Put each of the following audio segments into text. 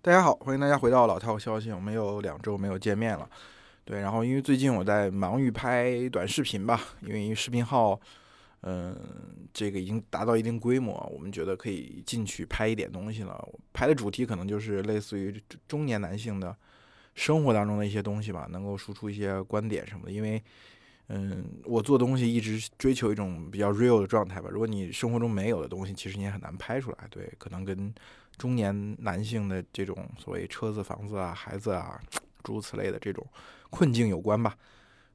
大家好，欢迎大家回到老套消息。我们有两周没有见面了，对，然后因为最近我在忙于拍短视频吧，因为视频号，嗯，这个已经达到一定规模，我们觉得可以进去拍一点东西了。拍的主题可能就是类似于中年男性的生活当中的一些东西吧，能够输出一些观点什么的。因为，嗯，我做东西一直追求一种比较 real 的状态吧。如果你生活中没有的东西，其实你也很难拍出来。对，可能跟中年男性的这种所谓车子、房子啊、孩子啊，诸如此类的这种困境有关吧。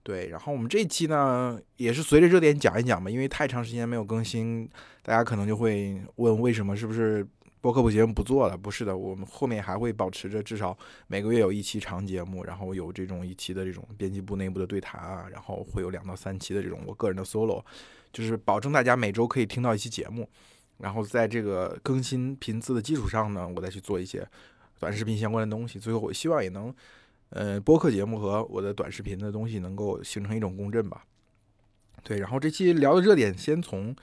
对，然后我们这一期呢，也是随着热点讲一讲吧，因为太长时间没有更新，大家可能就会问为什么是不是播客部节目不做了？不是的，我们后面还会保持着至少每个月有一期长节目，然后有这种一期的这种编辑部内部的对谈啊，然后会有两到三期的这种我个人的 solo，就是保证大家每周可以听到一期节目。然后在这个更新频次的基础上呢，我再去做一些短视频相关的东西。最后我希望也能，呃，播客节目和我的短视频的东西能够形成一种共振吧。对，然后这期聊的热点，先从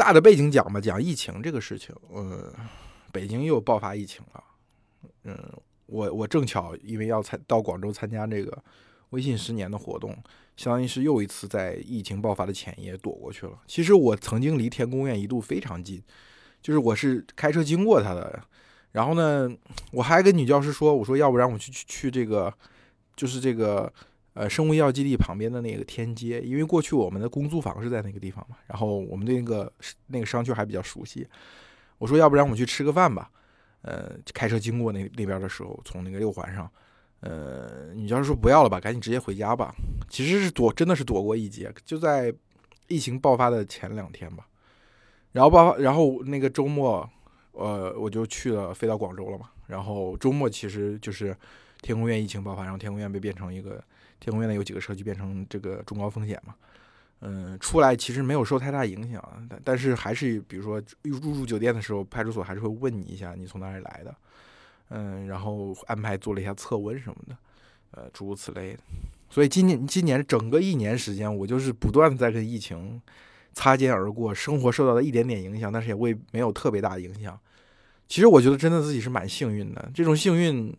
大的背景讲吧，讲疫情这个事情。呃，北京又爆发疫情了。嗯，我我正巧因为要参到广州参加这个微信十年的活动。相当于是又一次在疫情爆发的前夜躲过去了。其实我曾经离天宫院一度非常近，就是我是开车经过它的。然后呢，我还跟女教师说：“我说要不然我去去去这个，就是这个呃生物医药基地旁边的那个天街，因为过去我们的公租房是在那个地方嘛。然后我们对那个那个商圈还比较熟悉。我说要不然我们去吃个饭吧。呃，开车经过那那边的时候，从那个六环上。”呃，女教师说不要了吧，赶紧直接回家吧。其实是躲，真的是躲过一劫。就在疫情爆发的前两天吧，然后爆发，然后那个周末，呃，我就去了，飞到广州了嘛。然后周末其实就是天宫院疫情爆发，然后天宫院被变成一个天宫院的有几个社区变成这个中高风险嘛。嗯，出来其实没有受太大影响，但但是还是比如说入住酒店的时候，派出所还是会问你一下你从哪里来的。嗯，然后安排做了一下测温什么的，呃，诸如此类的。所以今年今年整个一年时间，我就是不断的在跟疫情擦肩而过，生活受到了一点点影响，但是也未没有特别大的影响。其实我觉得真的自己是蛮幸运的。这种幸运，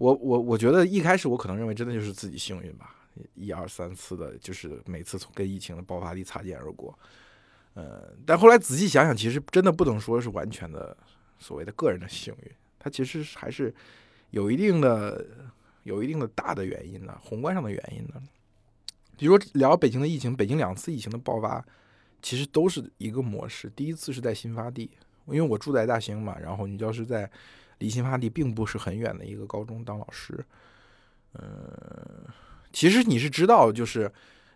我我我觉得一开始我可能认为真的就是自己幸运吧，一二三次的，就是每次从跟疫情的爆发地擦肩而过。呃，但后来仔细想想，其实真的不能说是完全的所谓的个人的幸运。它其实还是有一定的、有一定的大的原因的，宏观上的原因的。比如说聊北京的疫情，北京两次疫情的爆发，其实都是一个模式。第一次是在新发地，因为我住在大兴嘛，然后女教师在离新发地并不是很远的一个高中当老师。嗯，其实你是知道，就是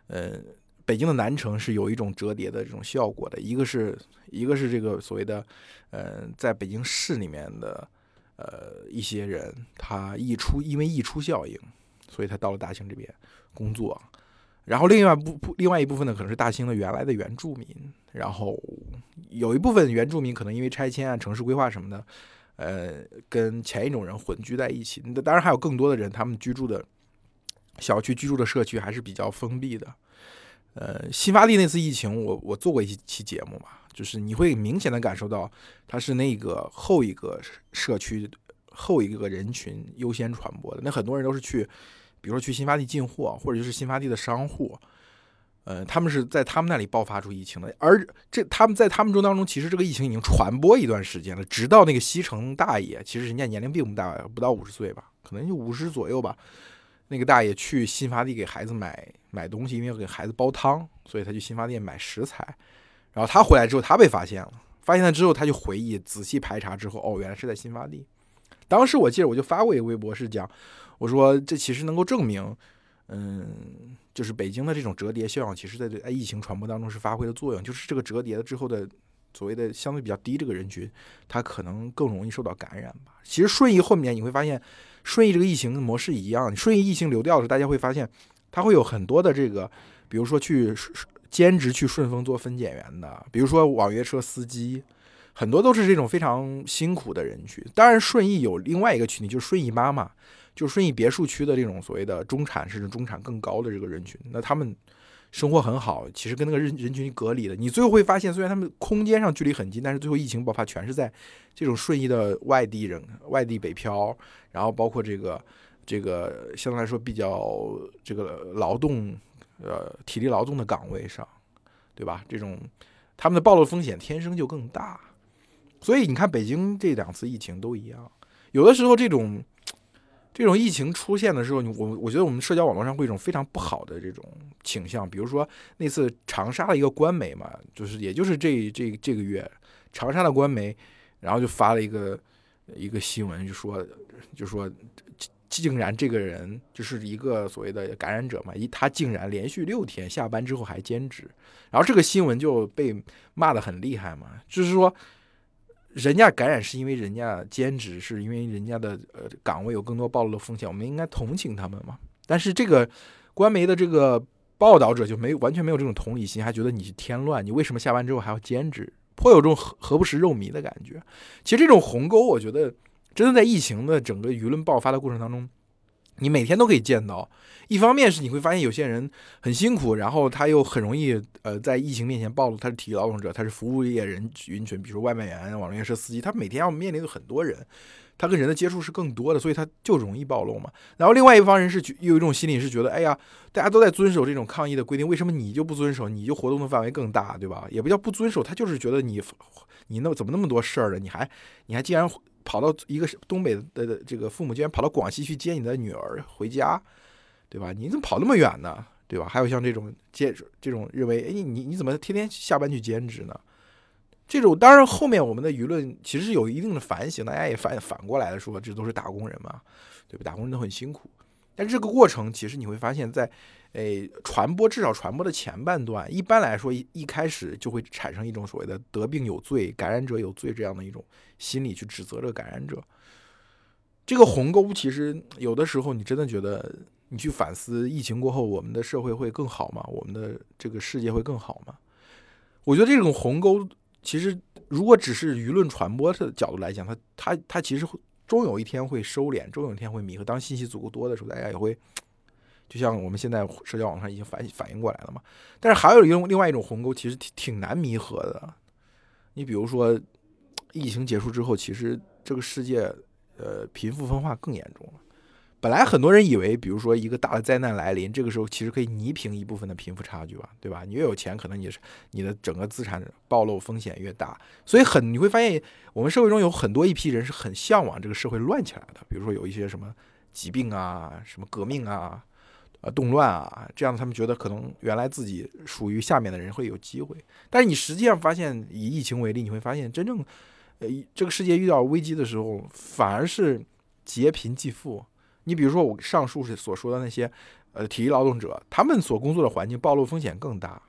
呃，北京的南城是有一种折叠的这种效果的。一个是一个是这个所谓的呃，在北京市里面的。呃，一些人他溢出，因为溢出效应，所以他到了大兴这边工作。然后另外不不，另外一部分呢，可能是大兴的原来的原住民。然后有一部分原住民可能因为拆迁啊、城市规划什么的，呃，跟前一种人混居在一起。那当然还有更多的人，他们居住的小区、居住的社区还是比较封闭的。呃，新发地那次疫情，我我做过一期节目嘛。就是你会明显的感受到，它是那个后一个社区后一个人群优先传播的。那很多人都是去，比如说去新发地进货，或者就是新发地的商户，呃，他们是在他们那里爆发出疫情的。而这他们在他们中当中，其实这个疫情已经传播一段时间了。直到那个西城大爷，其实人家年龄并不大，不到五十岁吧，可能就五十左右吧。那个大爷去新发地给孩子买买东西，因为要给孩子煲汤，所以他去新发地买食材。然后他回来之后，他被发现了。发现了之后，他就回忆，仔细排查之后，哦，原来是在新发地。当时我记得我就发过一个微博，是讲，我说这其实能够证明，嗯，就是北京的这种折叠效应，其实在在疫情传播当中是发挥了作用。就是这个折叠了之后的所谓的相对比较低这个人群，他可能更容易受到感染吧。其实顺义后面你会发现，顺义这个疫情模式一样，顺义疫情流掉的时候，大家会发现，它会有很多的这个，比如说去。兼职去顺丰做分拣员的，比如说网约车司机，很多都是这种非常辛苦的人群。当然，顺义有另外一个群体，就是顺义妈妈，就顺义别墅区的这种所谓的中产甚至中产更高的这个人群。那他们生活很好，其实跟那个人人群隔离的。你最后会发现，虽然他们空间上距离很近，但是最后疫情爆发全是在这种顺义的外地人、外地北漂，然后包括这个这个相对来说比较这个劳动呃体力劳动的岗位上，对吧？这种他们的暴露风险天生就更大，所以你看北京这两次疫情都一样，有的时候这种。这种疫情出现的时候，我我觉得我们社交网络上会一种非常不好的这种倾向，比如说那次长沙的一个官媒嘛，就是也就是这这这个月，长沙的官媒，然后就发了一个一个新闻，就说就说竟然这个人就是一个所谓的感染者嘛，一他竟然连续六天下班之后还兼职，然后这个新闻就被骂得很厉害嘛，就是说。人家感染是因为人家兼职，是因为人家的呃岗位有更多暴露的风险，我们应该同情他们嘛？但是这个官媒的这个报道者就没完全没有这种同理心，还觉得你是添乱，你为什么下班之后还要兼职？颇有这种何何不食肉糜的感觉。其实这种鸿沟，我觉得真的在疫情的整个舆论爆发的过程当中。你每天都可以见到，一方面是你会发现有些人很辛苦，然后他又很容易呃在疫情面前暴露他是体力劳动者，他是服务业人群群，比如说外卖员、网络车司机，他每天要面临的很多人，他跟人的接触是更多的，所以他就容易暴露嘛。然后另外一方人是有一种心理是觉得，哎呀，大家都在遵守这种抗疫的规定，为什么你就不遵守？你就活动的范围更大，对吧？也不叫不遵守，他就是觉得你你那怎么那么多事儿了？你还你还竟然。跑到一个东北的这个父母竟然跑到广西去接你的女儿回家，对吧？你怎么跑那么远呢？对吧？还有像这种兼这种认为，哎，你你怎么天天下班去兼职呢？这种当然后面我们的舆论其实是有一定的反省，大家也反反过来的说，这都是打工人嘛，对吧？打工人都很辛苦。但这个过程其实你会发现，在诶传播至少传播的前半段，一般来说一一开始就会产生一种所谓的得病有罪、感染者有罪这样的一种心理去指责这个感染者。这个鸿沟其实有的时候你真的觉得你去反思，疫情过后我们的社会会更好吗？我们的这个世界会更好吗？我觉得这种鸿沟其实如果只是舆论传播的角度来讲，它它它其实会。终有一天会收敛，终有一天会弥合。当信息足够多的时候，大家也会，就像我们现在社交网上已经反反应过来了嘛。但是还有一种另外一种鸿沟，其实挺挺难弥合的。你比如说，疫情结束之后，其实这个世界，呃，贫富分化更严重了。本来很多人以为，比如说一个大的灾难来临，这个时候其实可以弥平一部分的贫富差距吧，对吧？你越有钱，可能你是你的整个资产暴露风险越大，所以很你会发现，我们社会中有很多一批人是很向往这个社会乱起来的，比如说有一些什么疾病啊、什么革命啊、呃动乱啊，这样他们觉得可能原来自己属于下面的人会有机会，但是你实际上发现，以疫情为例，你会发现真正呃这个世界遇到危机的时候，反而是劫贫济富。你比如说，我上述所说的那些，呃，体力劳动者，他们所工作的环境暴露风险更大。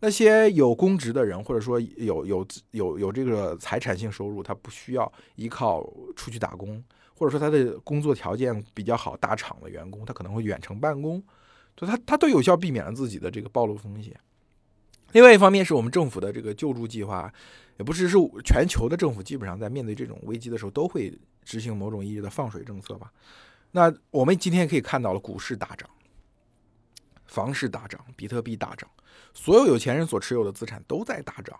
那些有公职的人，或者说有有有有这个财产性收入，他不需要依靠出去打工，或者说他的工作条件比较好，大厂的员工他可能会远程办公，所以他他都有效避免了自己的这个暴露风险。另外一方面，是我们政府的这个救助计划，也不是是全球的政府基本上在面对这种危机的时候都会执行某种意义的放水政策吧。那我们今天可以看到了股市大涨，房市大涨，比特币大涨，所有有钱人所持有的资产都在大涨。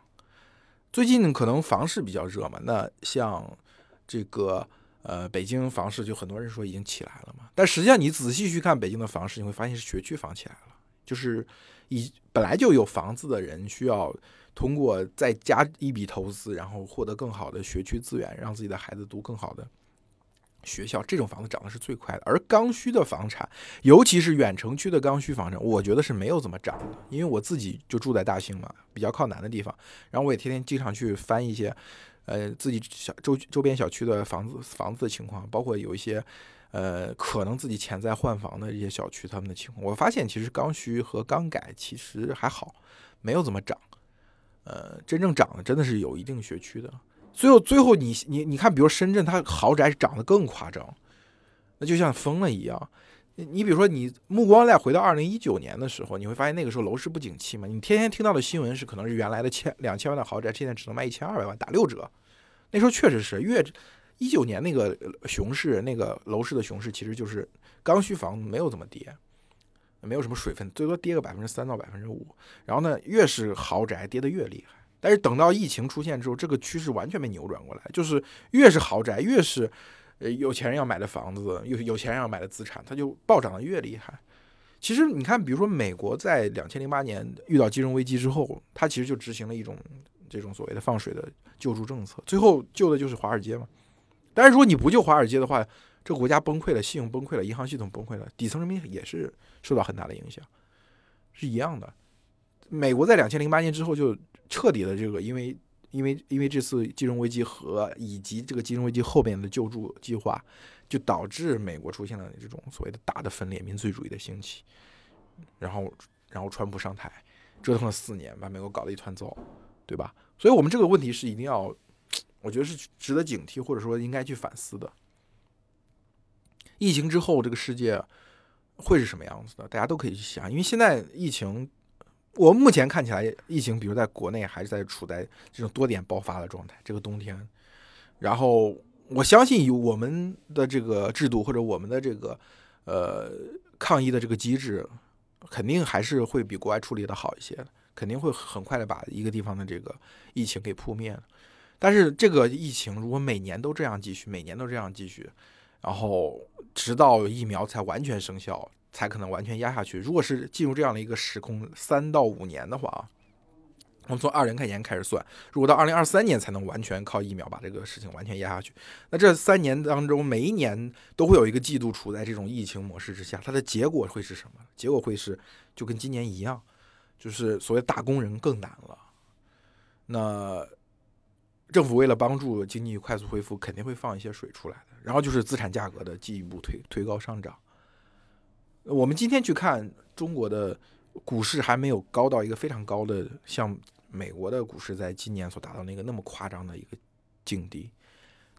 最近可能房市比较热嘛，那像这个呃北京房市就很多人说已经起来了嘛。但实际上你仔细去看北京的房市，你会发现是学区房起来了，就是以本来就有房子的人需要通过再加一笔投资，然后获得更好的学区资源，让自己的孩子读更好的。学校这种房子涨的是最快的，而刚需的房产，尤其是远城区的刚需房产，我觉得是没有怎么涨的。因为我自己就住在大兴嘛，比较靠南的地方，然后我也天天经常去翻一些，呃，自己小周周边小区的房子房子的情况，包括有一些，呃，可能自己潜在换房的一些小区他们的情况，我发现其实刚需和刚改其实还好，没有怎么涨，呃，真正涨的真的是有一定学区的。最后，最后你你你看，比如深圳，它豪宅涨得更夸张，那就像疯了一样。你比如说，你目光再回到二零一九年的时候，你会发现那个时候楼市不景气嘛。你天天听到的新闻是，可能是原来的千两千万的豪宅，现在只能卖一千二百万，打六折。那时候确实是越一九年那个熊市，那个楼市的熊市，其实就是刚需房没有怎么跌，没有什么水分，最多跌个百分之三到百分之五。然后呢，越是豪宅跌得越厉害。但是等到疫情出现之后，这个趋势完全被扭转过来，就是越是豪宅，越是呃，有钱人要买的房子，有有钱人要买的资产，它就暴涨的越厉害。其实你看，比如说美国在两千零八年遇到金融危机之后，它其实就执行了一种这种所谓的放水的救助政策，最后救的就是华尔街嘛。但是如果你不救华尔街的话，这个国家崩溃了，信用崩溃了，银行系统崩溃了，底层人民也是受到很大的影响，是一样的。美国在两千零八年之后就彻底的这个，因为因为因为这次金融危机和以及这个金融危机后边的救助计划，就导致美国出现了这种所谓的大的分裂、民粹主义的兴起。然后然后川普上台，折腾了四年，把美国搞得一团糟，对吧？所以我们这个问题是一定要，我觉得是值得警惕，或者说应该去反思的。疫情之后，这个世界会是什么样子的？大家都可以去想，因为现在疫情，我目前看起来，疫情比如在国内还是在处在这种多点爆发的状态。这个冬天，然后我相信有我们的这个制度或者我们的这个呃抗疫的这个机制，肯定还是会比国外处理的好一些，肯定会很快的把一个地方的这个疫情给扑灭。但是这个疫情如果每年都这样继续，每年都这样继续。然后直到疫苗才完全生效，才可能完全压下去。如果是进入这样的一个时空，三到五年的话啊，我们从二零开年开始算，如果到二零二三年才能完全靠疫苗把这个事情完全压下去，那这三年当中每一年都会有一个季度处在这种疫情模式之下，它的结果会是什么？结果会是就跟今年一样，就是所谓打工人更难了。那。政府为了帮助经济快速恢复，肯定会放一些水出来的。然后就是资产价格的进一步推推高上涨。我们今天去看中国的股市，还没有高到一个非常高的，像美国的股市在今年所达到那个那么夸张的一个境地，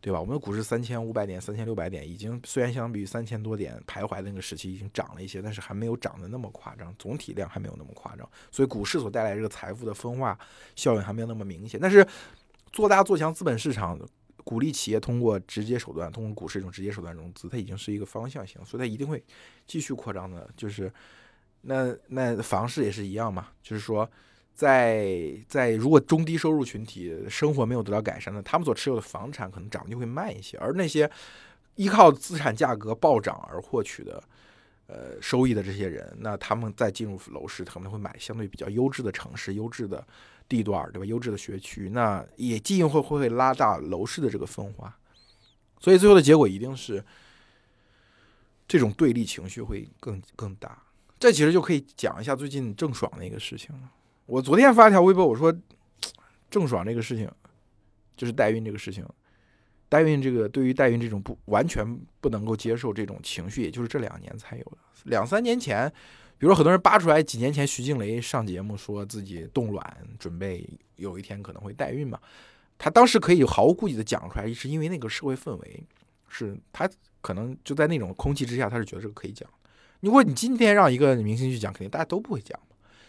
对吧？我们的股市三千五百点、三千六百点，已经虽然相比于三千多点徘徊的那个时期已经涨了一些，但是还没有涨得那么夸张，总体量还没有那么夸张。所以股市所带来这个财富的分化效应还没有那么明显，但是。做大做强资本市场，鼓励企业通过直接手段，通过股市这种直接手段融资，它已经是一个方向性，所以它一定会继续扩张的。就是那那房市也是一样嘛，就是说，在在如果中低收入群体生活没有得到改善的，他们所持有的房产可能涨就会慢一些，而那些依靠资产价格暴涨而获取的呃收益的这些人，那他们在进入楼市，可能会买相对比较优质的城市，优质的。地段对吧？优质的学区，那也进一步会会拉大楼市的这个分化，所以最后的结果一定是这种对立情绪会更更大。这其实就可以讲一下最近郑爽那个事情了。我昨天发一条微博，我说 郑爽这个事情就是代孕这个事情，代孕这个对于代孕这种不完全不能够接受这种情绪，也就是这两年才有的。两三年前。比如说，很多人扒出来几年前徐静蕾上节目说自己冻卵，准备有一天可能会代孕嘛？他当时可以毫无顾忌的讲出来，是因为那个社会氛围，是他可能就在那种空气之下，他是觉得这个可以讲。如果你今天让一个明星去讲，肯定大家都不会讲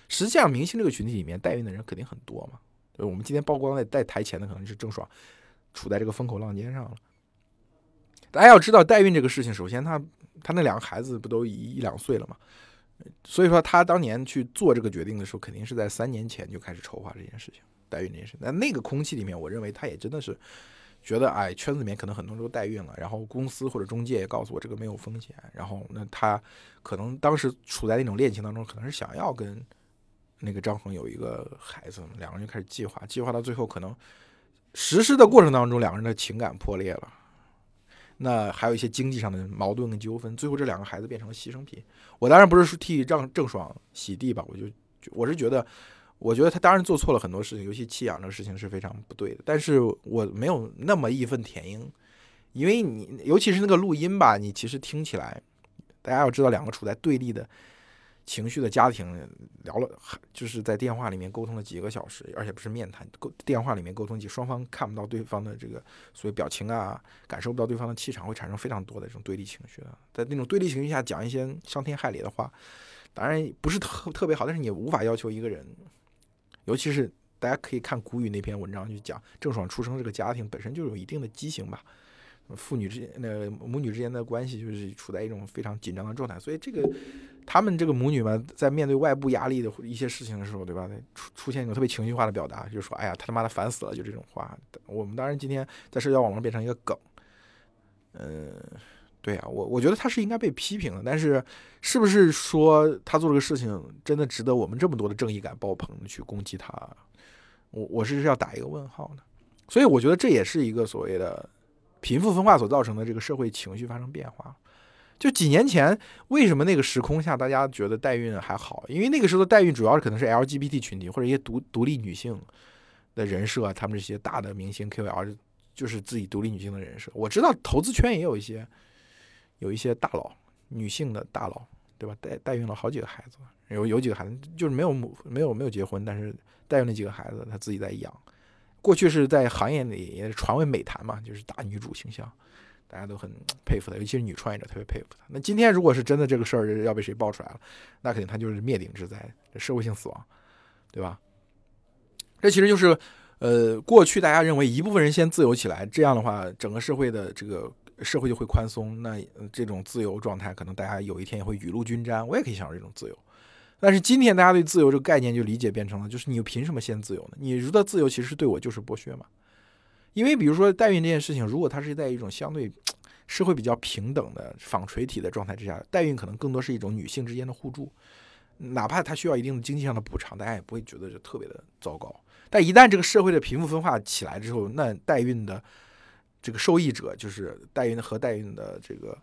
实际上，明星这个群体里面代孕的人肯定很多嘛。我们今天曝光在在台前的可能是郑爽，处在这个风口浪尖上了。大家要知道，代孕这个事情，首先他他那两个孩子不都一一两岁了嘛？所以说，他当年去做这个决定的时候，肯定是在三年前就开始筹划这件事情，代孕这件事。那那个空气里面，我认为他也真的是觉得，哎，圈子里面可能很多人都代孕了，然后公司或者中介也告诉我这个没有风险，然后那他可能当时处在那种恋情当中，可能是想要跟那个张恒有一个孩子，两个人就开始计划，计划到最后可能实施的过程当中，两个人的情感破裂了。那还有一些经济上的矛盾跟纠纷，最后这两个孩子变成了牺牲品。我当然不是替郑郑爽洗地吧，我就我是觉得，我觉得他当然做错了很多事情，尤其弃养这个事情是非常不对的。但是我没有那么义愤填膺，因为你尤其是那个录音吧，你其实听起来，大家要知道两个处在对立的。情绪的家庭聊了，就是在电话里面沟通了几个小时，而且不是面谈，沟电话里面沟通几，双方看不到对方的这个所谓表情啊，感受不到对方的气场，会产生非常多的这种对立情绪的。在那种对立情绪下讲一些伤天害理的话，当然不是特特别好，但是你无法要求一个人，尤其是大家可以看古语那篇文章去讲郑爽出生这个家庭本身就有一定的畸形吧。父女之间，那母女之间的关系就是处在一种非常紧张的状态，所以这个他们这个母女嘛，在面对外部压力的一些事情的时候，对吧？出出现一种特别情绪化的表达，就是说，哎呀，他他妈的烦死了，就这种话。我们当然今天在社交网络变成一个梗，嗯，对啊，我我觉得他是应该被批评的，但是是不是说他做这个事情真的值得我们这么多的正义感爆棚去攻击他？我我是要打一个问号的。所以我觉得这也是一个所谓的贫富分化所造成的这个社会情绪发生变化。就几年前，为什么那个时空下大家觉得代孕还好？因为那个时候的代孕主要是可能是 LGBT 群体或者一些独独立女性的人设，他们这些大的明星 KOL 就是自己独立女性的人设。我知道投资圈也有一些有一些大佬，女性的大佬，对吧？代代孕了好几个孩子，有有几个孩子就是没有母没有没有结婚，但是代孕那几个孩子他自己在养。过去是在行业里也传为美谈嘛，就是大女主形象，大家都很佩服她，尤其是女创业者特别佩服她。那今天如果是真的这个事儿要被谁爆出来了，那肯定她就是灭顶之灾，社会性死亡，对吧？这其实就是呃，过去大家认为一部分人先自由起来，这样的话整个社会的这个社会就会宽松，那这种自由状态可能大家有一天也会雨露均沾。我也可以享受这种自由。但是今天大家对自由这个概念就理解变成了，就是你凭什么先自由呢？你如的自由其实对我就是剥削嘛。因为比如说代孕这件事情，如果它是在一种相对社会比较平等的纺锤体的状态之下，代孕可能更多是一种女性之间的互助，哪怕它需要一定的经济上的补偿，大家也不会觉得这特别的糟糕。但一旦这个社会的贫富分化起来之后，那代孕的这个受益者就是代孕和代孕的这个。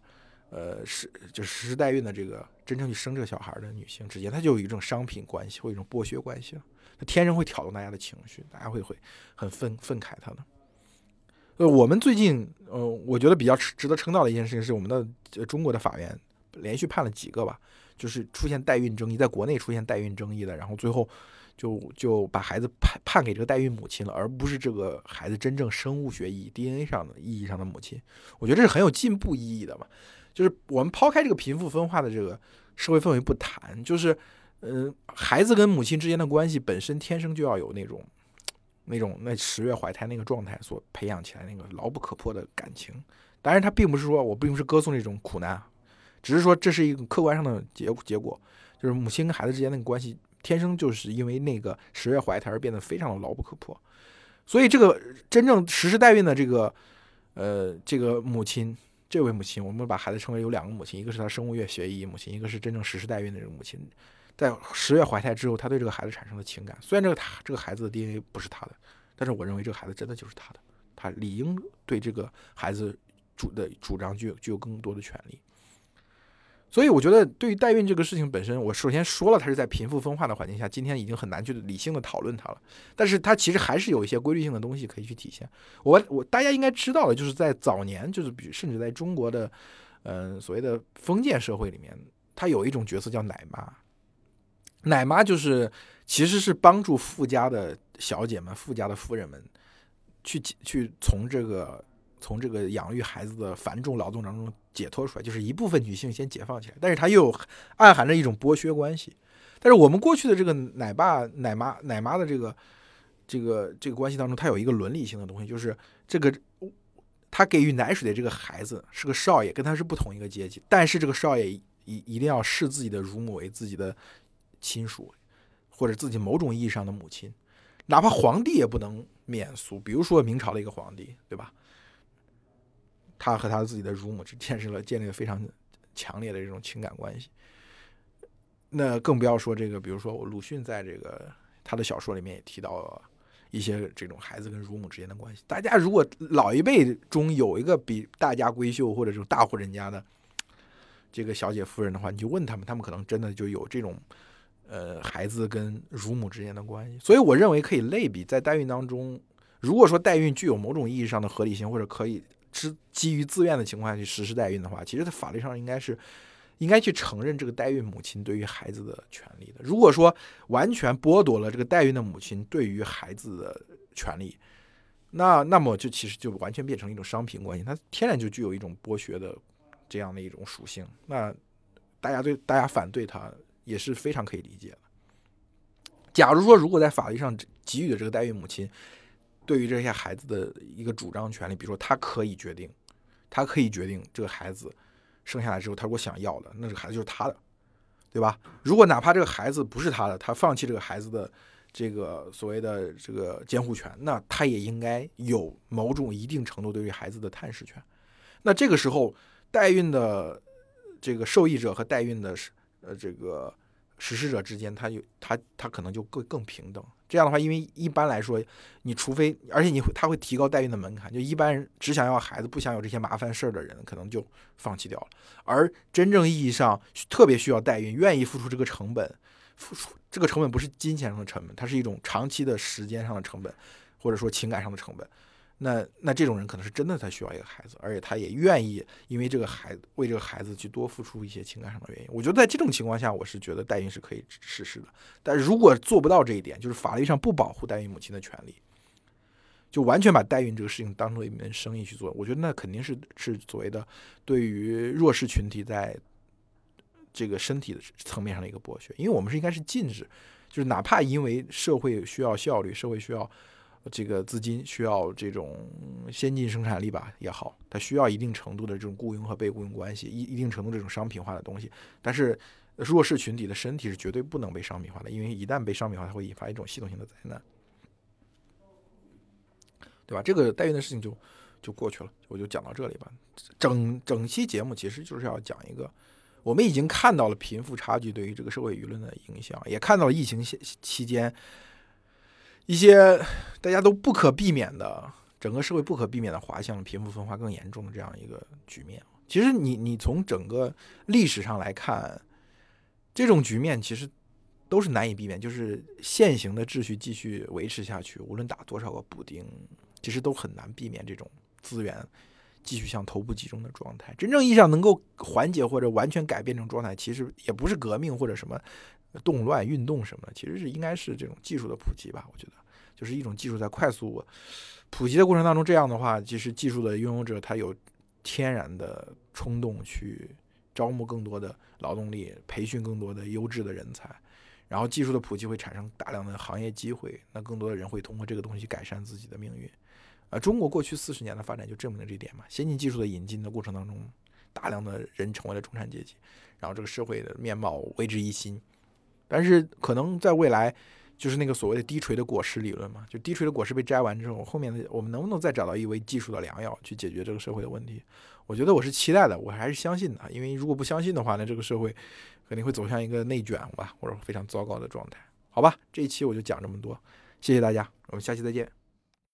呃，是就实施代孕的这个真正去生这个小孩的女性之间，她就有一种商品关系或一种剥削关系了。她天生会挑动大家的情绪，大家会会很愤愤慨她的。呃，我们最近，呃，我觉得比较值得称道的一件事情是，我们的中国的法院连续判了几个吧，就是出现代孕争议，在国内出现代孕争议的，然后最后就就把孩子判判给这个代孕母亲了，而不是这个孩子真正生物学意义 DNA 上的意义上的母亲。我觉得这是很有进步意义的嘛。就是我们抛开这个贫富分化的这个社会氛围不谈，就是，嗯，孩子跟母亲之间的关系本身天生就要有那种，那种那十月怀胎那个状态所培养起来那个牢不可破的感情。当然，他并不是说我并不是歌颂这种苦难，只是说这是一个客观上的结结果，就是母亲跟孩子之间那个关系天生就是因为那个十月怀胎而变得非常的牢不可破。所以，这个真正实施代孕的这个，呃，这个母亲。这位母亲，我们把孩子称为有两个母亲，一个是他生物学学医母亲，一个是真正实施代孕的这个母亲。在十月怀胎之后，她对这个孩子产生了情感。虽然这个他这个孩子的 DNA 不是他的，但是我认为这个孩子真的就是他的，他理应对这个孩子主的主张具有具有更多的权利。所以我觉得，对于代孕这个事情本身，我首先说了，它是在贫富分化的环境下，今天已经很难去理性的讨论它了。但是它其实还是有一些规律性的东西可以去体现。我我大家应该知道的，就是在早年，就是比甚至在中国的，嗯，所谓的封建社会里面，它有一种角色叫奶妈。奶妈就是其实是帮助富家的小姐们、富家的夫人们去去从这个。从这个养育孩子的繁重劳动当中解脱出来，就是一部分女性先解放起来，但是它又暗含着一种剥削关系。但是我们过去的这个奶爸、奶妈、奶妈的这个这个这个关系当中，它有一个伦理性的东西，就是这个他给予奶水的这个孩子是个少爷，跟他是不同一个阶级，但是这个少爷一一定要视自己的乳母为自己的亲属，或者自己某种意义上的母亲，哪怕皇帝也不能免俗。比如说明朝的一个皇帝，对吧？他和他自己的乳母之建立了建立了非常强烈的这种情感关系，那更不要说这个，比如说鲁迅在这个他的小说里面也提到一些这种孩子跟乳母之间的关系。大家如果老一辈中有一个比大家闺秀或者这种大户人家的这个小姐夫人的话，你就问他们，他们可能真的就有这种呃孩子跟乳母之间的关系。所以我认为可以类比，在代孕当中，如果说代孕具有某种意义上的合理性，或者可以。是基于自愿的情况下去实施代孕的话，其实，在法律上应该是应该去承认这个代孕母亲对于孩子的权利的。如果说完全剥夺了这个代孕的母亲对于孩子的权利，那那么就其实就完全变成一种商品关系，它天然就具有一种剥削的这样的一种属性。那大家对大家反对它也是非常可以理解的。假如说，如果在法律上给予的这个代孕母亲，对于这些孩子的一个主张权利，比如说他可以决定，他可以决定这个孩子生下来之后，他如果想要的，那这个孩子就是他的，对吧？如果哪怕这个孩子不是他的，他放弃这个孩子的这个所谓的这个监护权，那他也应该有某种一定程度对于孩子的探视权。那这个时候代孕的这个受益者和代孕的呃这个实施者之间，他有他他可能就更更平等。这样的话，因为一般来说，你除非而且你会他会提高代孕的门槛，就一般人只想要孩子不想有这些麻烦事儿的人，可能就放弃掉了。而真正意义上特别需要代孕，愿意付出这个成本，付出这个成本不是金钱上的成本，它是一种长期的时间上的成本，或者说情感上的成本。那那这种人可能是真的他需要一个孩子，而且他也愿意因为这个孩子为这个孩子去多付出一些情感上的原因。我觉得在这种情况下，我是觉得代孕是可以实施的。但如果做不到这一点，就是法律上不保护代孕母亲的权利，就完全把代孕这个事情当做一门生意去做，我觉得那肯定是是所谓的对于弱势群体在这个身体的层面上的一个剥削。因为我们是应该是禁止，就是哪怕因为社会需要效率，社会需要。这个资金需要这种先进生产力吧也好，它需要一定程度的这种雇佣和被雇佣关系，一一定程度这种商品化的东西。但是弱势群体的身体是绝对不能被商品化的，因为一旦被商品化，它会引发一种系统性的灾难，对吧？这个代孕的事情就就过去了，我就讲到这里吧。整整期节目其实就是要讲一个，我们已经看到了贫富差距对于这个社会舆论的影响，也看到了疫情期期间。一些大家都不可避免的，整个社会不可避免的滑向贫富分化更严重的这样一个局面。其实，你你从整个历史上来看，这种局面其实都是难以避免。就是现行的秩序继续维持下去，无论打多少个补丁，其实都很难避免这种资源继续向头部集中的状态。真正意义上能够缓解或者完全改变这种状态，其实也不是革命或者什么。动乱运动什么的，其实是应该是这种技术的普及吧？我觉得，就是一种技术在快速普及的过程当中，这样的话，其实技术的拥有者他有天然的冲动去招募更多的劳动力，培训更多的优质的人才，然后技术的普及会产生大量的行业机会，那更多的人会通过这个东西改善自己的命运。啊，中国过去四十年的发展就证明了这一点嘛。先进技术的引进的过程当中，大量的人成为了中产阶级，然后这个社会的面貌为之一新。但是可能在未来，就是那个所谓的低垂的果实理论嘛，就低垂的果实被摘完之后，后面的我们能不能再找到一味技术的良药去解决这个社会的问题？我觉得我是期待的，我还是相信的，因为如果不相信的话那，这个社会肯定会走向一个内卷吧，或者非常糟糕的状态。好吧，这一期我就讲这么多，谢谢大家，我们下期再见。